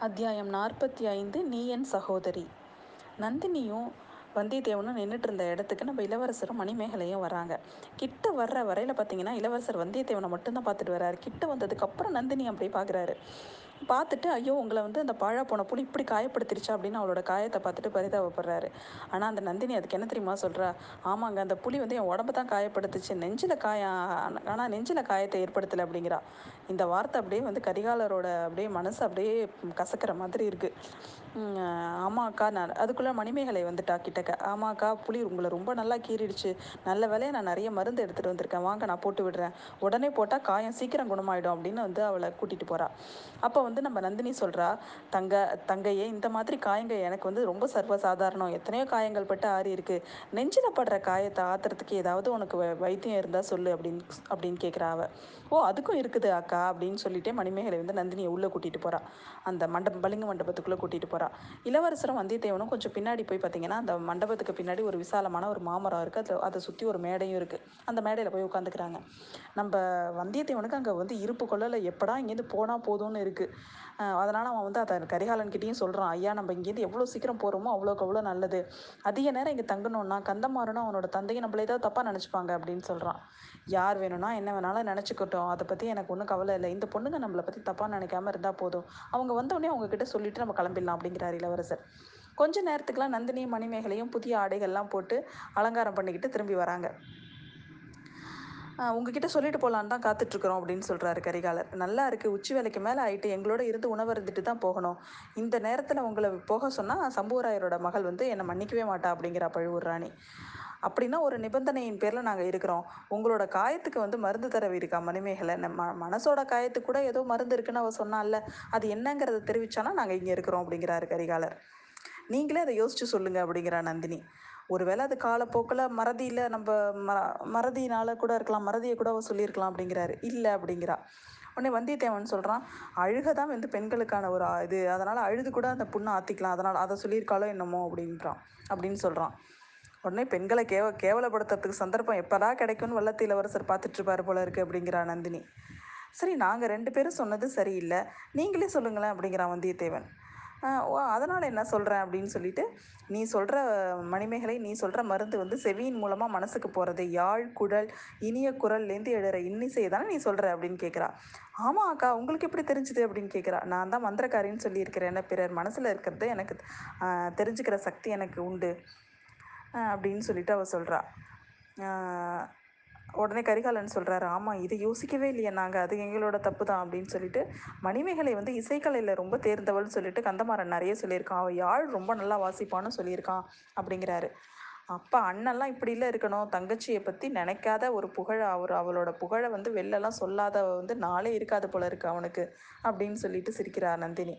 அத்தியாயம் நாற்பத்தி ஐந்து நீ என் சகோதரி. நந்தினியும் வந்தியத்தேவனும் நின்றுட்டு இருந்த இடத்துக்கு நம்ம இளவரசரும் மணிமேகலையும் வராங்க. கிட்ட வர்ற வரையில் பார்த்தீங்கன்னா இளவரசர் வந்தியத்தேவனை மட்டும்தான் பார்த்துட்டு வர்றாரு கிட்ட வந்ததுக்கப்புறம் நந்தினி அப்படியே பார்க்குறாரு பார்த்துட்டு ஐயோ உங்களை வந்து அந்த பாழா போன புலி இப்படி காயப்படுத்திடுச்சா அப்படின்னு அவளோட காயத்தை பார்த்துட்டு பரிதாபப்படுறாரு. ஆனால் அந்த நந்தினி அதுக்கு என்ன தெரியுமா சொல்கிறா ஆமாங்க அந்த புலி வந்து என் உடம்ப தான் காயப்படுத்துச்சு. நெஞ்சில் காயம் ஆனால் நெஞ்சில் காயத்தை ஏற்படுத்தலை அப்படிங்கிறா. இந்த வார்த்தை அப்படியே வந்து கரிகாலரோட அப்படியே மனசு அப்படியே கசக்கிற மாதிரி இருக்குது ஆமாக்கா நான் அதுக்குள்ளே மணிமேகலை வந்துட்டா கிட்டக்க. ஆமாக்கா புலி உங்களை ரொம்ப நல்லா கீறிடுச்சு. நல்ல வேலையை நான் நிறைய மருந்து எடுத்துகிட்டு வந்திருக்கேன். வாங்க நான் போட்டு விடுறேன். உடனே போட்டால் காயம் சீக்கிரம் குணமாயிடும் அப்படின்னு வந்து அவளை கூட்டிகிட்டு போகிறா அப்போ வந்து நம்ம நந்தினி சொல்கிறா தங்க தங்கையே இந்த மாதிரி காயங்கள் எனக்கு வந்து ரொம்ப சர்வசாதாரணம். எத்தனையோ காயங்கள் பட்டு ஆறி இருக்கு. நெஞ்சில் படுற காயத்தை ஆத்துறதுக்கு ஏதாவது உனக்கு வ- வைத்தியம் இருந்தால் சொல்லு அப்படின்னு அப்படின்னு கேட்குறா அவ. ஓ அதுக்கும் இருக்குது அக்கா அப்படின்னு சொல்லிட்டே மணிமேகலை வந்து நந்தினியை உள்ளே கூட்டிகிட்டு போகிறா அந்த மண்டபம் பளிங்கு மண்டபத்துக்குள்ளே கூட்டிகிட்டு போகிறா இளவரசரும் வந்தியத்தேவனும் கொஞ்சம் பின்னாடி போய் பார்த்தீங்கன்னா அந்த மண்டபத்துக்கு பின்னாடி ஒரு விசாலமான ஒரு மாமரம் இருக்குது அதில் அதை சுற்றி ஒரு மேடையும் இருக்குது அந்த மேடையில் போய் உட்காந்துக்கிறாங்க நம்ம வந்தியத்தேவனுக்கு அங்கே வந்து இருப்பு கொள்ளலை. எப்படா இங்கேருந்து போனால் போதும்னு இருக்குது அதனால் அவன் வந்து அதை கரிகாலன்கிட்டயும் சொல்கிறான் ஐயா நம்ம இங்கேருந்து எவ்வளோ சீக்கிரம் போகிறோமோ அவ்வளோக்கு அவ்வளோ நல்லது. அதிக நேரம் இங்கே தங்கணும்னா கந்தமாறனும் அவனோட தந்தையும் நம்மள ஏதாவது தப்பாக நினச்சிப்பாங்க அப்படின்னு சொல்கிறான் யார் வேணும்னா என்ன வேணாலும் நினச்சிக்கட்டும். அதை பற்றி எனக்கு ஒன்றும் கவலை இல்லை. இந்த பொண்ணுங்க நம்மளை பற்றி தப்பாக நினைக்காம இருந்தால் போதும். அவங்க வந்தோடனே அவங்க கிட்ட சொல்லிட்டு நம்ம கிளம்பிடலாம் அப்படிங்கிறார் இளவரசர். கொஞ்ச நேரத்துக்குலாம் நந்தினியும் மணிமேகலையும் புதிய ஆடைகள்லாம் போட்டு அலங்காரம் பண்ணிக்கிட்டு திரும்பி வராங்க. ஆஹ் உங்ககிட்ட சொல்லிட்டு போகலான்னு தான் காத்துட்ருக்குறோம் அப்படின்னு சொல்கிறாரு கரிகாலர். நல்லா இருக்குது உச்சி வேலைக்கு மேலே ஆயிட்டு எங்களோட இருந்து உணவருந்துட்டு தான் போகணும். இந்த நேரத்தில் உங்களை போக சொன்னால் சம்புவராயரோட மகள் வந்து என்னை மன்னிக்கவே மாட்டா அப்படிங்கிறா பழுவூர் ராணி. அப்படின்னா ஒரு நிபந்தனையின் பேரில் நாங்கள் இருக்கிறோம். உங்களோட காயத்துக்கு வந்து மருந்து தரவி இருக்கா மணிமேகலை ம மனசோட காயத்துக்கு கூட ஏதோ மருந்து இருக்குன்னு அவள் சொன்னால அது என்னங்கிறத தெரிவிச்சானா நாங்கள் இங்கே இருக்கிறோம் அப்படிங்கிறாரு கரிகாலர். நீங்களே அதை யோசிச்சு சொல்லுங்க அப்படிங்கிறா நந்தினி. ஒருவேளை அது காலப்போக்கில் மறதியில் நம்ம ம மறதியினால கூட இருக்கலாம் மறதியை கூட அவள் சொல்லியிருக்கலாம் அப்படிங்கிறாரு. இல்லை அப்படிங்கிறா. உடனே வந்தியத்தேவன் சொல்கிறான் அழுக தான் வந்து பெண்களுக்கான ஒரு இது. அதனால் அழுது கூட அந்த புண்ணை ஆற்றிக்கலாம் அதனால் அதை சொல்லியிருக்காளோ என்னமோ அப்படின்றான். அப்படின்னு சொல்கிறான் உடனே பெண்களை கேவ கேவலப்படுத்துறதுக்கு சந்தர்ப்பம் எப்போதா கிடைக்கும்னு வல்லத்து இளவரசர் பார்த்துட்ருப்பார் போல இருக்குது அப்படிங்கிறா நந்தினி. சரி நாங்கள் ரெண்டு பேரும் சொன்னது சரியில்லை. நீங்களே சொல்லுங்களேன் அப்படிங்கிறான் வந்தியத்தேவன். ஓ அதனால் என்ன சொல்கிறேன் அப்படின்னு சொல்லிட்டு நீ சொல்கிற மணிமேகலை நீ சொல்கிற மருந்து வந்து செவியின் மூலமாக மனசுக்கு போகிறது யாழ் குழல் இனிய குரல்லேருந்து எழுற இன்னிசை தானே நீ சொல்கிற அப்படின்னு கேட்குறா ஆமாம் அக்கா உங்களுக்கு எப்படி தெரிஞ்சுது அப்படின்னு கேட்குறா நான் தான் மந்திரக்காரின்னு சொல்லியிருக்கிறேன். பிறர் மனசில் இருக்கிறது எனக்கு தெரிஞ்சுக்கிற சக்தி எனக்கு உண்டு அப்படின்னு சொல்லிட்டு அவள் சொல்கிறா உடனே கரிகாலன் சொல்கிறாரு ஆமாம் இதை யோசிக்கவே இல்லையே நாங்கள் அது எங்களோட தப்பு தான் அப்படின்னு சொல்லிட்டு மணிமேகலை வந்து இசைக்கலையில் ரொம்ப தேர்ந்தவள்னு சொல்லிட்டு கந்தமாறன் நிறைய சொல்லியிருக்கான். அவள் யாழ் ரொம்ப நல்லா வாசிப்பான்னு சொல்லியிருக்கான் அப்படிங்கிறாரு. அப்பா அண்ணன்லாம் இப்படிலாம் இருக்கணும். தங்கச்சியை பற்றி நினைக்காத ஒரு புகழ அவர் அவளோட புகழை வந்து வெளிலலாம் சொல்லாத வந்து நாளே இருக்காது போல இருக்கு அவனுக்கு அப்படின்னு சொல்லிட்டு சிரிக்கிறா நந்தினி.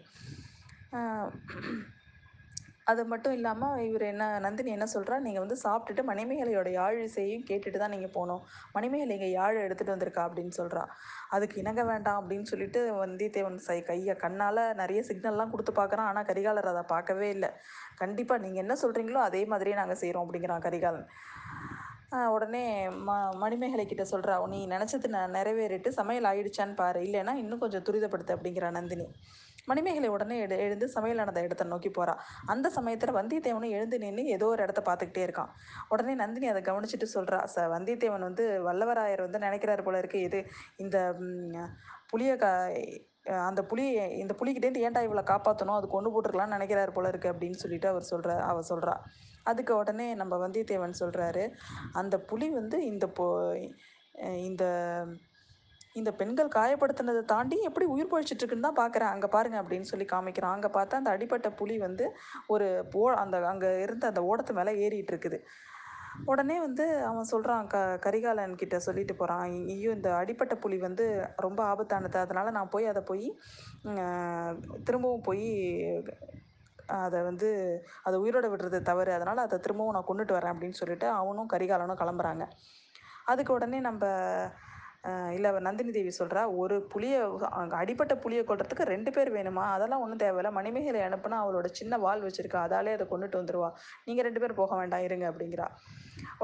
அது மட்டும் இல்லாமல் இவர் என்ன நந்தினி என்ன சொல்கிறா நீங்கள் வந்து சாப்பிட்டுட்டு மணிமேகலையோட யாழ் இசையையும் கேட்டுட்டு தான் நீங்கள் போகணும். மணிமேகலை இங்கே யாழ் எடுத்துகிட்டு வந்திருக்கா அப்படின்னு சொல்கிறா அதுக்கு இணங்க வேண்டாம் அப்படின்னு சொல்லிட்டு வந்தியத்தேவன் சை கையை கண்ணால் நிறைய சிக்னல்லாம் கொடுத்து பார்க்குறான். ஆனால் கரிகாலர் அதை பார்க்கவே இல்லை. கண்டிப்பாக நீங்கள் என்ன சொல்கிறீங்களோ அதே மாதிரியே நாங்கள் செய்கிறோம் அப்படிங்கிறான் கரிகாலன். உடனே ம மணிமேகலை கிட்ட சொல்கிறா நீ நினச்சது ந நிறைவேறிட்டு சமையல் ஆயிடுச்சான்னு பாரு. இல்லைன்னா இன்னும் கொஞ்சம் துரிதப்படுத்து அப்படிங்கிறா நந்தினி. மணிமேகலை உடனே எழு எழுந்து சமையலானதை இடத்தை நோக்கி போகிறா அந்த சமயத்தில் வந்தியத்தேவனும் எழுந்து நின்று ஏதோ ஒரு இடத்த பார்த்துக்கிட்டே இருக்கான் உடனே நந்தினி அதை கவனிச்சுட்டு சொல்கிறா ச வந்தியத்தேவன் வந்து வல்லவராயர் வந்து நினைக்கிறாரு போல இருக்கு. இது இந்த புளிய கா அந்த புலி இந்த புலிகிட்டேருந்து ஏன்டா இவ்வளோ காப்பாற்றணும் அது கொண்டு போட்டுருக்கலாம்னு நினைக்கிறாரு போல இருக்கு. அப்படின்னு சொல்லிட்டு அவர் சொல்கிற அவ சொல்கிறா அதுக்கு உடனே நம்ம வந்தியத்தேவன் சொல்கிறாரு அந்த புலி வந்து இந்த பொ இந்த இந்த பெண்கள் காயப்படுத்தினதை தாண்டி எப்படி உயிர் பொழைச்சிட்டு இருக்குன்னு தான் பார்க்குறேன் அங்கே பாருங்க அப்படின்னு சொல்லி காமிக்கிறான். அங்கே பார்த்தா அந்த அடிப்பட்ட புலி வந்து ஒரு ஓ அந்த அங்கே இருந்த அந்த ஓடத்து மேலே ஏறிட்டு இருக்குது உடனே வந்து அவன் சொல்கிறான் க கரிகாலன் கிட்ட சொல்லிட்டு போகிறான் ஐயோ இந்த அடிப்பட்ட புலி வந்து ரொம்ப ஆபத்தானது. அதனால் நான் போய் அதை போய் திரும்பவும் போய் அதை வந்து அதை உயிரோட விடுறது தவறு. அதனால் அதை திரும்பவும் நான் கொண்டுட்டு வரேன் அப்படின்னு சொல்லிட்டு அவனும் கரிகாலனும் கிளம்புறாங்க. அதுக்கு உடனே நம்ம இல்லை நந்தினி தேவி சொல்கிறா ஒரு புலியை அங்கே அடிப்பட்ட புலியை கொட்டுறதுக்கு ரெண்டு பேர் வேணுமா? அதெல்லாம் ஒன்றும் தேவையில்ல. மணிமேகலை அனுப்புனா அவளோட சின்ன வாள் வச்சுருக்கா அதாலே அதை கொண்டுட்டு வந்துடுவா நீங்கள் ரெண்டு பேர் போக வேண்டாம் இருங்க அப்படிங்கிறா.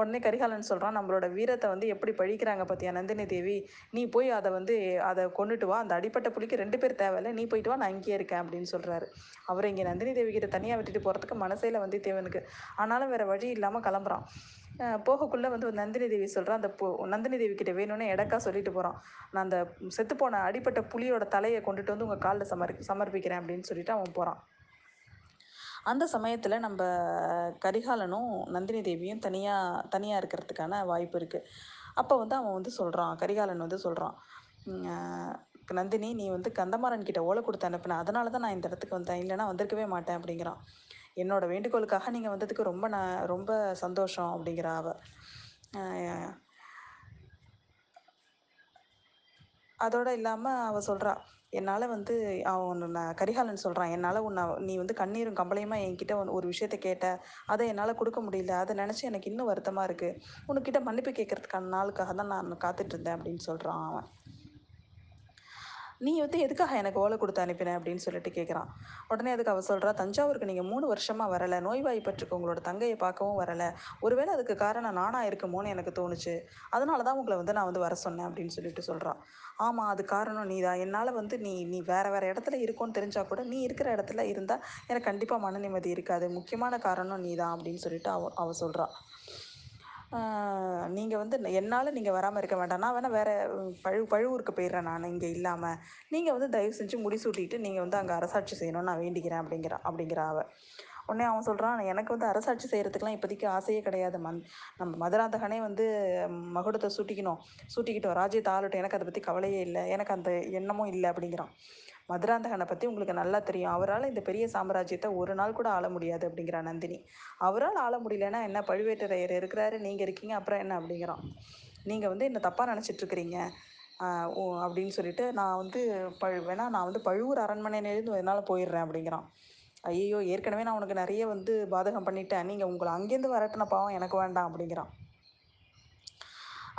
உடனே கரிகாலன் சொல்கிறான் நம்மளோட வீரத்தை வந்து எப்படி பழிக்கிறாங்க பார்த்தியா நந்தினி தேவி? நீ போய் அதை வந்து அதை கொண்டுட்டு வா. அந்த அடிப்பட்ட புலிக்கு ரெண்டு பேர் தேவையில்ல நீ போயிட்டு வா நான் இங்கேயே இருக்கேன் அப்படின்னு சொல்கிறாரு அவர் இங்கே நந்தினி தேவி கிட்ட தனியாக விட்டுட்டு போகிறதுக்கு மனசையில் வந்தியத்தேவனுக்கு. ஆனாலும் வேறு வழி இல்லாமல் கிளம்புறான். போகக்குள்ளே வந்து நந்தினி தேவி சொல்கிறான் அந்த போ நந்தினி தேவி கிட்ட வேணும்னு எடக்கா சொல்லிட்டு போகிறான் நான் அந்த செத்துப்போன அடிப்பட்ட புலியோட தலையை கொண்டுட்டு வந்து உங்கள் காலில் சமர் சமர்ப்பிக்கிறேன் அப்படின்னு சொல்லிட்டு அவன் போகிறான் அந்த சமயத்தில் நம்ம கரிகாலனும் நந்தினி தேவியும் தனியாக தனியாக இருக்கிறதுக்கான வாய்ப்பு இருக்குது அப்போ வந்து அவன் வந்து சொல்கிறான் கரிகாலன் வந்து சொல்கிறான் நந்தினி நீ வந்து கந்தமாறன் கிட்ட ஓலை கொடுத்து அனுப்பின அதனால தான் நான் இந்த இடத்துக்கு வந்தேன். இல்லைன்னா வந்திருக்கவே மாட்டேன் அப்படிங்கிறான். என்னோட வேண்டுகோளுக்காக நீங்கள் வந்ததுக்கு ரொம்ப நான் ரொம்ப சந்தோஷம் அப்படிங்கிறா அவ. அதோடு இல்லாமல் அவள் சொல்கிறா என்னால் வந்து அவன் நான் கரிகாலன் சொல்கிறான் என்னால் உன்னை நீ வந்து கண்ணீரும் கம்பளையுமா என்கிட்ட ஒரு விஷயத்த கேட்ட அதை என்னால் கொடுக்க முடியல. அதை நினச்சி எனக்கு இன்னும் வருத்தமாக இருக்குது உனக்கிட்ட மன்னிப்பு கேட்கறதுக்கான நாளுக்காக தான் நான் காத்துட்ருந்தேன் அப்படின்னு சொல்கிறான் அவன். நீ வந்து எதுக்காக எனக்கு ஓலை கொடுத்து அனுப்பின அப்படின்னு சொல்லிட்டு கேட்குறான் உடனே அதுக்கு அவள் சொல்கிறா தஞ்சாவூருக்கு நீங்கள் மூணு வருஷமாக வரலை நோய்வாய்ப்பட்டிருக்கு உங்களோட தங்கையை பார்க்கவும் வரலை. ஒருவேளை அதுக்கு காரணம் நானாக இருக்குமோன்னு எனக்கு தோணுச்சு. அதனால தான் உங்களை வந்து நான் வந்து வர சொன்னேன் அப்படின்னு சொல்லிட்டு சொல்கிறான் ஆமாம் அது காரணம் நீ தான். என்னால் வந்து நீ நீ வேறு வேறு இடத்துல இருக்கோன்னு தெரிஞ்சால் கூட நீ இருக்கிற இடத்துல இருந்தால் எனக்கு கண்டிப்பாக மன நிம்மதி இருக்காது. முக்கியமான காரணம் நீ தான் அப்படின்னு சொல்லிட்டு அவ அவள் சொல்கிறான் நீங்கள் வந்து என்னால் நீங்கள் வராமல் இருக்க வேண்டாம். நான் வேணால் வேறு பழு பழுவூருக்கு போயிடுறேன் நான் இங்கே இல்லாமல் நீங்கள் வந்து தயவு செஞ்சு முடிசூட்டிட்டு நீங்கள் வந்து அங்கே அரசாட்சி செய்யணும்னு நான் வேண்டிக்கிறேன் அப்படிங்கிறா அப்படிங்கிற அவள் உடனே அவன் சொல்கிறான் எனக்கு வந்து அரசாட்சி செய்கிறதுக்கெலாம் இப்போதைக்கு ஆசையே கிடையாது மந் நம்ம மதுராந்தகனே வந்து மகுடத்தை சூட்டிக்கணும். சூட்டிக்கிட்டோம் ராஜ்யத்தை ஆளட்டும். எனக்கு அதை பற்றி கவலையே இல்லை. எனக்கு அந்த எண்ணமும் இல்லை அப்படிங்கிறான். மதுராந்தகனை பற்றி உங்களுக்கு நல்லா தெரியும். அவரால் இந்த பெரிய சாம்ராஜ்யத்தை ஒரு நாள் கூட ஆள முடியாது அப்படிங்கிறா நந்தினி. அவரால் ஆள முடியலன்னா என்ன பழுவேட்டரையர் இருக்கிறாரு நீங்கள் இருக்கீங்க அப்புறம் என்ன அப்படிங்கிறான். நீங்கள் வந்து என்ன தப்பாக நினச்சிட்ருக்கிறீங்க ஓ அப்படின்னு சொல்லிட்டு நான் வந்து பழு வேணா நான் வந்து பழுவூர் அரண்மனையிலேருந்து என்னால் போயிடுறேன் அப்படிங்கிறான். ஐயோ ஏற்கனவே நான் உனக்கு நிறைய வந்து பாதகம் பண்ணிட்டேன். நீங்கள் உங்களை அங்கேருந்து வரட்டின பாவம் எனக்கு வேண்டாம் அப்படிங்கிறான்.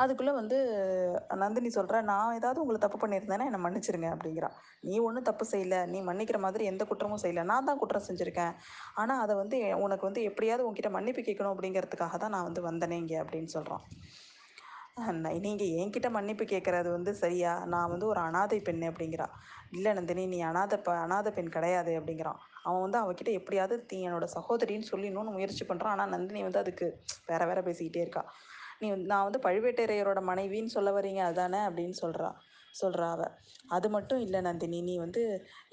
அதுக்குள்ளே வந்து நந்தினி சொல்கிறா நான் ஏதாவது உங்களை தப்பு பண்ணியிருந்தேன்னா என்னை மன்னிச்சிருங்க அப்படிங்கிறா. நீ ஒன்றும் தப்பு செய்யலை. நீ மன்னிக்கிற மாதிரி எந்த குற்றமும் செய்யலை. நான் தான் குற்றம் செஞ்சுருக்கேன். ஆனால் அதை வந்து உனக்கு வந்து எப்படியாவது உங்ககிட்ட மன்னிப்பு கேட்கணும் அப்படிங்கிறதுக்காக தான் நான் வந்து வந்தேனே இங்கே அப்படின்னு சொல்கிறான் நீங்கள் என்கிட்ட மன்னிப்பு கேட்குறது வந்து சரியா? நான் வந்து ஒரு அனாதை பெண் அப்படிங்கிறா. இல்லை நந்தினி நீ அனாதை ப அனாதை பெண் கிடையாது அப்படிங்கிறான் அவன் வந்து அவகிட்ட எப்படியாவது தீ என்னோட சகோதரின்னு சொல்லணும்னு முயற்சி பண்ணுறான் ஆனால் நந்தினி வந்து அதுக்கு வேற வேற பேசிக்கிட்டே இருக்கா. நீ நான் வந்து பழுவேட்டரையரோட மனைவின்னு சொல்ல வரீங்க அதானே? அப்படின்னு சொல்கிறா சொல்கிறா அவ. அது மட்டும் இல்லை நந்தினி நீ வந்து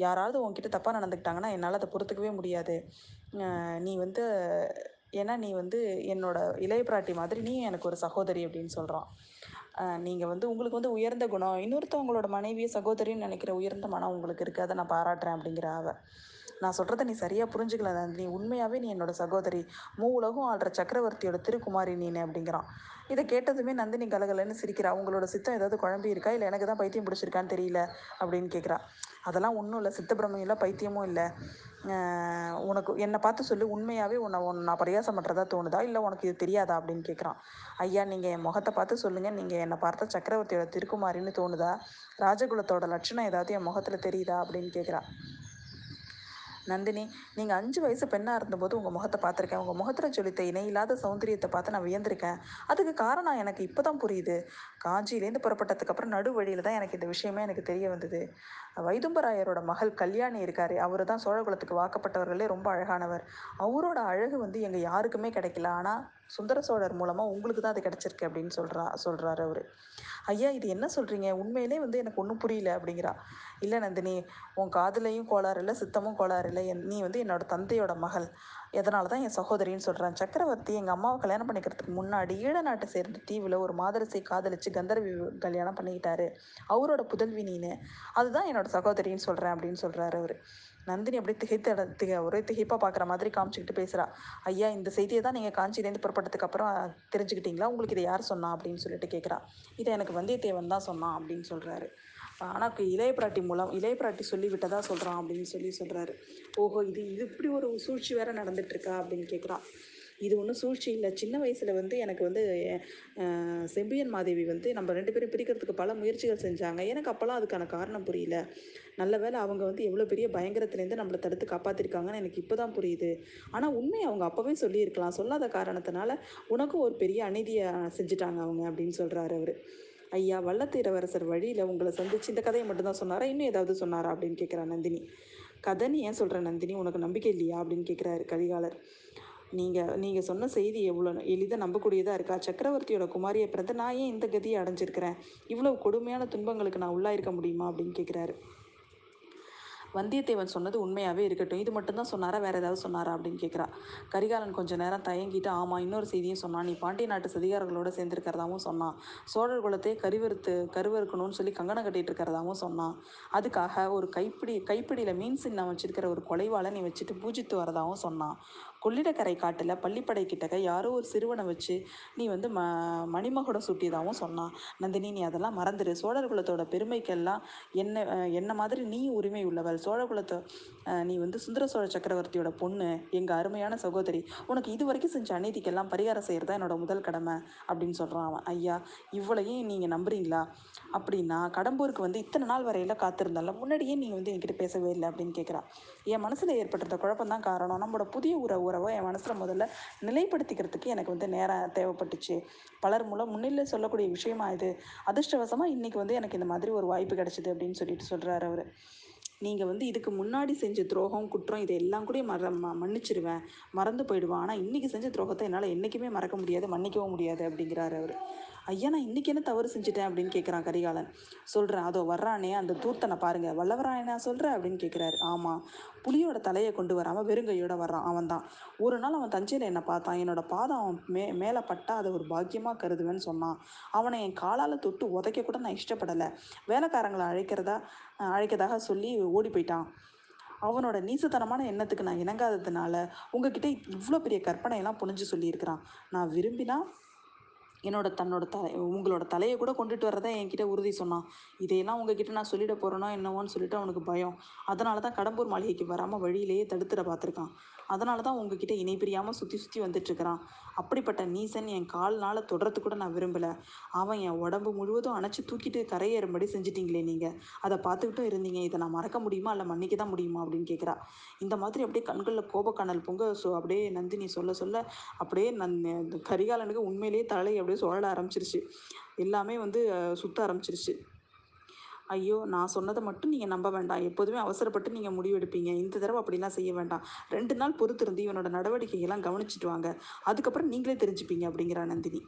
யாராவது உன்கிட்ட தப்பாக நடந்துக்கிட்டாங்கன்னா என்னால் அதை பொறுத்துக்கவே முடியாது. நீ வந்து ஏன்னா நீ வந்து என்னோட இளைய பிராட்டி மாதிரி நீ எனக்கு ஒரு சகோதரி அப்படின்னு சொல்கிறான் நீங்கள் வந்து உங்களுக்கு வந்து உயர்ந்த குணம். இன்னொருத்தவங்களோட மனைவியை சகோதரின்னு நினைக்கிற உயர்ந்த மனம் உங்களுக்கு இருக்குது அதை நான் பாராட்டுறேன் அப்படிங்கிற அவ. நான் சொல்கிறத நீ சரியாக புரிஞ்சுக்கல நந்தினி உண்மையாகவே நீ என்னோட சகோதரி. மூ உலகம் ஆள்ற சக்கரவர்த்தியோட திருக்குமாரி நீனு அப்படிங்கிறான். இதை கேட்டதுமே நந்தினி கலகலன்னு சிரிக்கிறா. உங்களோட சித்தம் ஏதாவது குழம்பி இருக்கா? இல்லை எனக்கு தான் பைத்தியம் பிடிச்சிருக்கான்னு தெரியல அப்படின்னு கேட்குறா அதெல்லாம் ஒன்றும் இல்லை. சித்த இல்லை பைத்தியமும் இல்லை. உனக்கு என்னை பார்த்து சொல்லி. உண்மையாகவே உன்னை உன் நான் பரியாசம் பண்ணுறதா தோணுதா? இல்லை உனக்கு இது தெரியாதா? அப்படின்னு கேட்குறான் ஐயா நீங்கள் என் முகத்தை பார்த்து சொல்லுங்கள் நீங்கள் என்னை பார்த்த சக்கரவர்த்தியோட திருக்குமாரின்னு தோணுதா? ராஜகுலத்தோட லட்சணம் ஏதாவது என் முகத்தில் தெரியுதா? அப்படின்னு கேட்குறா நந்தினி நீங்கள் அஞ்சு வயசு பெண்ணாக இருந்தபோது உங்கள் முகத்தை பார்த்துருக்கேன். உங்கள் முகத்தில் ஜொலித்த இணையில்லாத சௌந்தரியத்தை பார்த்து நான் வியந்திருக்கேன். அதுக்கு காரணம் எனக்கு இப்போ தான் புரியுது காஞ்சியிலேருந்து புறப்பட்டதுக்கப்புறம் நடு வழியில் தான் எனக்கு இந்த விஷயமே எனக்கு தெரிய வந்தது. வைதும்பராயரோட மகள் கல்யாணி இருக்கார். அவர் தான் சோழகுலத்துக்கு வாக்கப்பட்டவர்களே ரொம்ப அழகானவர். அவரோட அழகு வந்து எங்கள் யாருக்குமே கிடைக்கல. ஆனால் சுந்தர சோழர் மூலமாக உங்களுக்கு தான் அது கிடச்சிருக்கு அப்படின்னு சொல்கிறா சொல்கிறாரு அவர். ஐயா இது என்ன சொல்கிறீங்க உண்மையிலே வந்து எனக்கு ஒன்றும் புரியல அப்படிங்கிறா. இல்லை நந்தினி உன் காதலையும் கோளாறு இல்லை சித்தமும் கோளாறு இல்லை என் நீ வந்து என்னோட தந்தையோட மகள். எதனால தான் என் சகோதரின்னு சொல்கிறான் சக்கரவர்த்தி எங்கள் அம்மாவை கல்யாணம் பண்ணிக்கிறதுக்கு முன்னாடி ஈழ நாட்டை சேர்ந்த தீவில் ஒரு மாதரசை காதலிச்சு கந்தர்வி கல்யாணம் பண்ணிக்கிட்டாரு. அவரோட புதல்வி நீனு. அதுதான் என்னோட சகோதரின்னு சொல்கிறேன் அப்படின்னு சொல்கிறாரு அவர். நந்தினி அப்படியே திகைத்த திக ஒரே திகைப்பாக பார்க்குற மாதிரி காமிச்சிக்கிட்டு பேசுகிறா ஐயா இந்த செய்தியை தான் நீங்கள் காஞ்சிலேருந்து புறப்பட்டதுக்கு அப்புறம் தெரிஞ்சுக்கிட்டீங்களா? உங்களுக்கு இதை யார் சொன்னா? அப்படின்னு சொல்லிட்டு கேட்குறா இதை எனக்கு வந்தியத்தேவன் தான் சொன்னான் அப்படின்னு சொல்கிறாரு ஆனால் இளைய பிராட்டி மூலம் இளைய பிராட்டி சொல்லி விட்டதா சொல்கிறான் அப்படின்னு சொல்லி சொல்கிறாரு ஓஹோ இது இது இப்படி ஒரு சூழ்ச்சி வேற நடந்துட்டுருக்கா? அப்படின்னு கேட்குறான் இது ஒன்றும் சூழ்ச்சி இல்லை. சின்ன வயசில் வந்து எனக்கு வந்து செம்பியன் மாதேவி வந்து நம்ம ரெண்டு பேரும் பிரிக்கிறதுக்கு பல முயற்சிகள் செஞ்சாங்க. எனக்கு அப்போல்லாம் அதுக்கான காரணம் புரியல. நல்ல வேலை அவங்க வந்து எவ்வளோ பெரிய பயங்கரத்துலேருந்து நம்மளை தடுத்து காப்பாற்றிருக்காங்கன்னு எனக்கு இப்போ தான் புரியுது. ஆனால் உண்மையை அவங்க அப்போவே சொல்லியிருக்கலாம். சொல்லாத காரணத்தினால உனக்கும் ஒரு பெரிய அநீதியை செஞ்சுட்டாங்க அவங்க அப்படின்னு சொல்கிறாரு அவர். ஐயா வல்லத்தீரவரசர் வழியில் உங்களை சந்திச்சு இந்த கதையை மட்டும்தான் சொன்னாரா? இன்னும் ஏதாவது சொன்னாரா? அப்படின்னு கேட்குறா நந்தினி. கதைன்னு ஏன் சொல்கிற நந்தினி? உனக்கு நம்பிக்கை இல்லையா? அப்படின்னு கேட்குறாரு கரிகாலர். நீங்கள் நீங்கள் சொன்ன செய்தி எவ்வளோ எளிதாக நம்பக்கூடியதாக இருக்கா? சக்கரவர்த்தியோட குமாரியை பிறந்த நான் ஏன் இந்த கதியை அடைஞ்சிருக்கிறேன்? இவ்வளோ கொடுமையான துன்பங்களுக்கு நான் உள்ளாயிருக்க முடியுமா? அப்படின்னு கேட்குறாரு வந்தியத்தேவன் சொன்னது உண்மையாகவே இருக்கட்டும். இது மட்டும்தான் சொன்னாரா? வேற ஏதாவது சொன்னாரா? அப்படின்னு கேட்குறா கரிகாலன் கொஞ்ச நேரம் தயங்கிட்டு ஆமாம் இன்னொரு செய்தியும் சொன்னான். நீ பாண்டிய நாட்டு சதிகாரர்களோட சேர்ந்திருக்கிறதாவும் சொன்னான். சோழர் குலத்தையே கருவறுத்து கருவறுக்கணும்னு சொல்லி கங்கணம் கட்டிட்டு இருக்கிறதாவும் சொன்னான். அதுக்காக ஒரு கைப்பிடி கைப்பிடியில் மீன் சின்னம் வச்சிருக்கிற ஒரு கொலைவாளை நீ வச்சுட்டு பூஜித்து வரதாகவும் சொன்னான். கொள்ளிடக்கரை காட்டில் பள்ளிப்படை கிட்டக்க யாரோ ஒரு சிறுவனை வச்சு நீ வந்து ம மணிமகுடம் சூட்டியதாகவும் சொன்னான். நந்தினி நீ அதெல்லாம் மறந்துடு சோழர் குலத்தோட பெருமைக்கெல்லாம் என்ன என்ன மாதிரி நீ உரிமை உள்ளவள். சோழ குலத்தை நீ வந்து சுந்தர சோழ சக்கரவர்த்தியோட பொண்ணு எங்கள் அருமையான சகோதரி. உனக்கு இது வரைக்கும் செஞ்ச அநீதிக்கெல்லாம் பரிகாரம் செய்கிறது தான் என்னோட முதல் கடமை அப்படின்னு சொல்கிறான் அவன். ஐயா இவ்வளையும் நீங்கள் நம்புறீங்களா? அப்படின்னா கடம்பூருக்கு வந்து இத்தனை நாள் வரையில காத்திருந்தால முன்னாடியே நீ வந்து என்கிட்ட பேசவே இல்லை அப்படின்னு கேட்குறான் என் மனசில் ஏற்பட்டிருந்த குழப்பம் தான் காரணம். நம்மளோட புதிய உற உறவை என் மனசில் முதல்ல நிலைப்படுத்திக்கிறதுக்கு எனக்கு வந்து நேரம் தேவைப்பட்டுச்சு. பலர் மூலம் முன்னிலை சொல்லக்கூடிய விஷயமா இது. அதிர்ஷ்டவசமாக இன்னைக்கு வந்து எனக்கு இந்த மாதிரி ஒரு வாய்ப்பு கிடைச்சிது அப்படின்னு சொல்லிட்டு சொல்கிறாரு அவர். நீங்கள் வந்து இதுக்கு முன்னாடி செஞ்ச துரோகம் குற்றம் இதை எல்லாம் கூட மற ம- மன்னிச்சிருவேன். மறந்து போயிடுவேன். ஆனால் இன்றைக்கி செஞ்ச துரோகத்தை என்னால் என்றைக்குமே மறக்க முடியாது மன்னிக்கவும் முடியாது அப்படிங்கிறாரு அவர். ஐயா நான் இன்றைக்கி என்ன தவறு செஞ்சுட்டேன் அப்படின்னு கேட்குறான் கரிகாலன். சொல்கிறேன் அதோ வர்றானே அந்த தூர்த்தனை பாருங்க. வல்லவராயனா சொல்கிற அப்படின்னு கேட்குறாரு ஆமாம் புலியோட தலையை கொண்டு வராமல் வெறுங்கையோட வர்றான். அவன் தான். ஒரு நாள் அவன் தஞ்சையில் என்னை பார்த்தான். என்னோட பாதம் அவன் மே மேலே பட்டா அதை ஒரு பாக்கியமாக கருதுவேன்னு சொன்னான். அவனை என் காலால் தொட்டு உதைக்க கூட நான் இஷ்டப்படலை. வேலைக்காரங்களை அழைக்கிறதா அழைக்கதாக சொல்லி ஓடி போயிட்டான். அவனோட நீசத்தனமான எண்ணத்துக்கு நான் இணங்காததுனால உங்ககிட்ட இவ்வளோ பெரிய கற்பனையெல்லாம் புனிஞ்சு சொல்லியிருக்கிறான். நான் விரும்பினா என்னோட தன்னோட தலை உங்களோட தலையை கூட கொண்டுட்டு வரதா என்கிட்ட உறுதி சொன்னான் இதையெல்லாம் உங்ககிட்ட நான் சொல்லிட போகிறேனோ என்னவோன்னு சொல்லிட்டு அவனுக்கு பயம். அதனால தான் கடம்பூர் மாளிகைக்கு வராமல் வழியிலேயே தடுத்துட பார்த்துருக்கான். அதனால தான் உங்ககிட்ட இணை பிரியாமல் சுற்றி சுற்றி வந்துட்டுருக்கிறான் அப்படிப்பட்ட நீசன் என் கால்னால தொடரத்து கூட நான் விரும்பலை. அவன் என் உடம்பு முழுவதும் அணைச்சி தூக்கிட்டு கரையேறும்படி செஞ்சிட்டீங்களே நீங்கள் அதை பார்த்துக்கிட்டும் இருந்தீங்க. இதை நான் மறக்க முடியுமா? இல்லை மன்னிக்க தான் முடியுமா? அப்படின்னு கேட்குறா இந்த மாதிரி அப்படியே கண்களில் கோபக்கணல் பொங்க ஸோ அப்படியே நந்தினி சொல்ல சொல்ல அப்படியே நன் கரிகாலனுக்கு உண்மையிலேயே தலை அப்படியே சுழல ஆரம்பிச்சிருச்சு. எல்லாமே வந்து சுற்ற சுத்த ஆரம்பிச்சிருச்சு. ஐயோ நான் சொன்னதை மட்டும் நீங்கள் நம்ப வேண்டாம். எப்போதுமே அவசரப்பட்டு நீங்கள் முடிவெடுப்பீங்க இந்த தடவை அப்படிலாம் செய்ய வேண்டாம். ரெண்டு நாள் பொறுத்திருந்து இவனோட நடவடிக்கைகள்லாம் கவனிச்சிட்டு வாங்க. அதுக்கப்புறம் நீங்களே தெரிஞ்சுப்பீங்க அப்படிங்கிறா நந்தினி.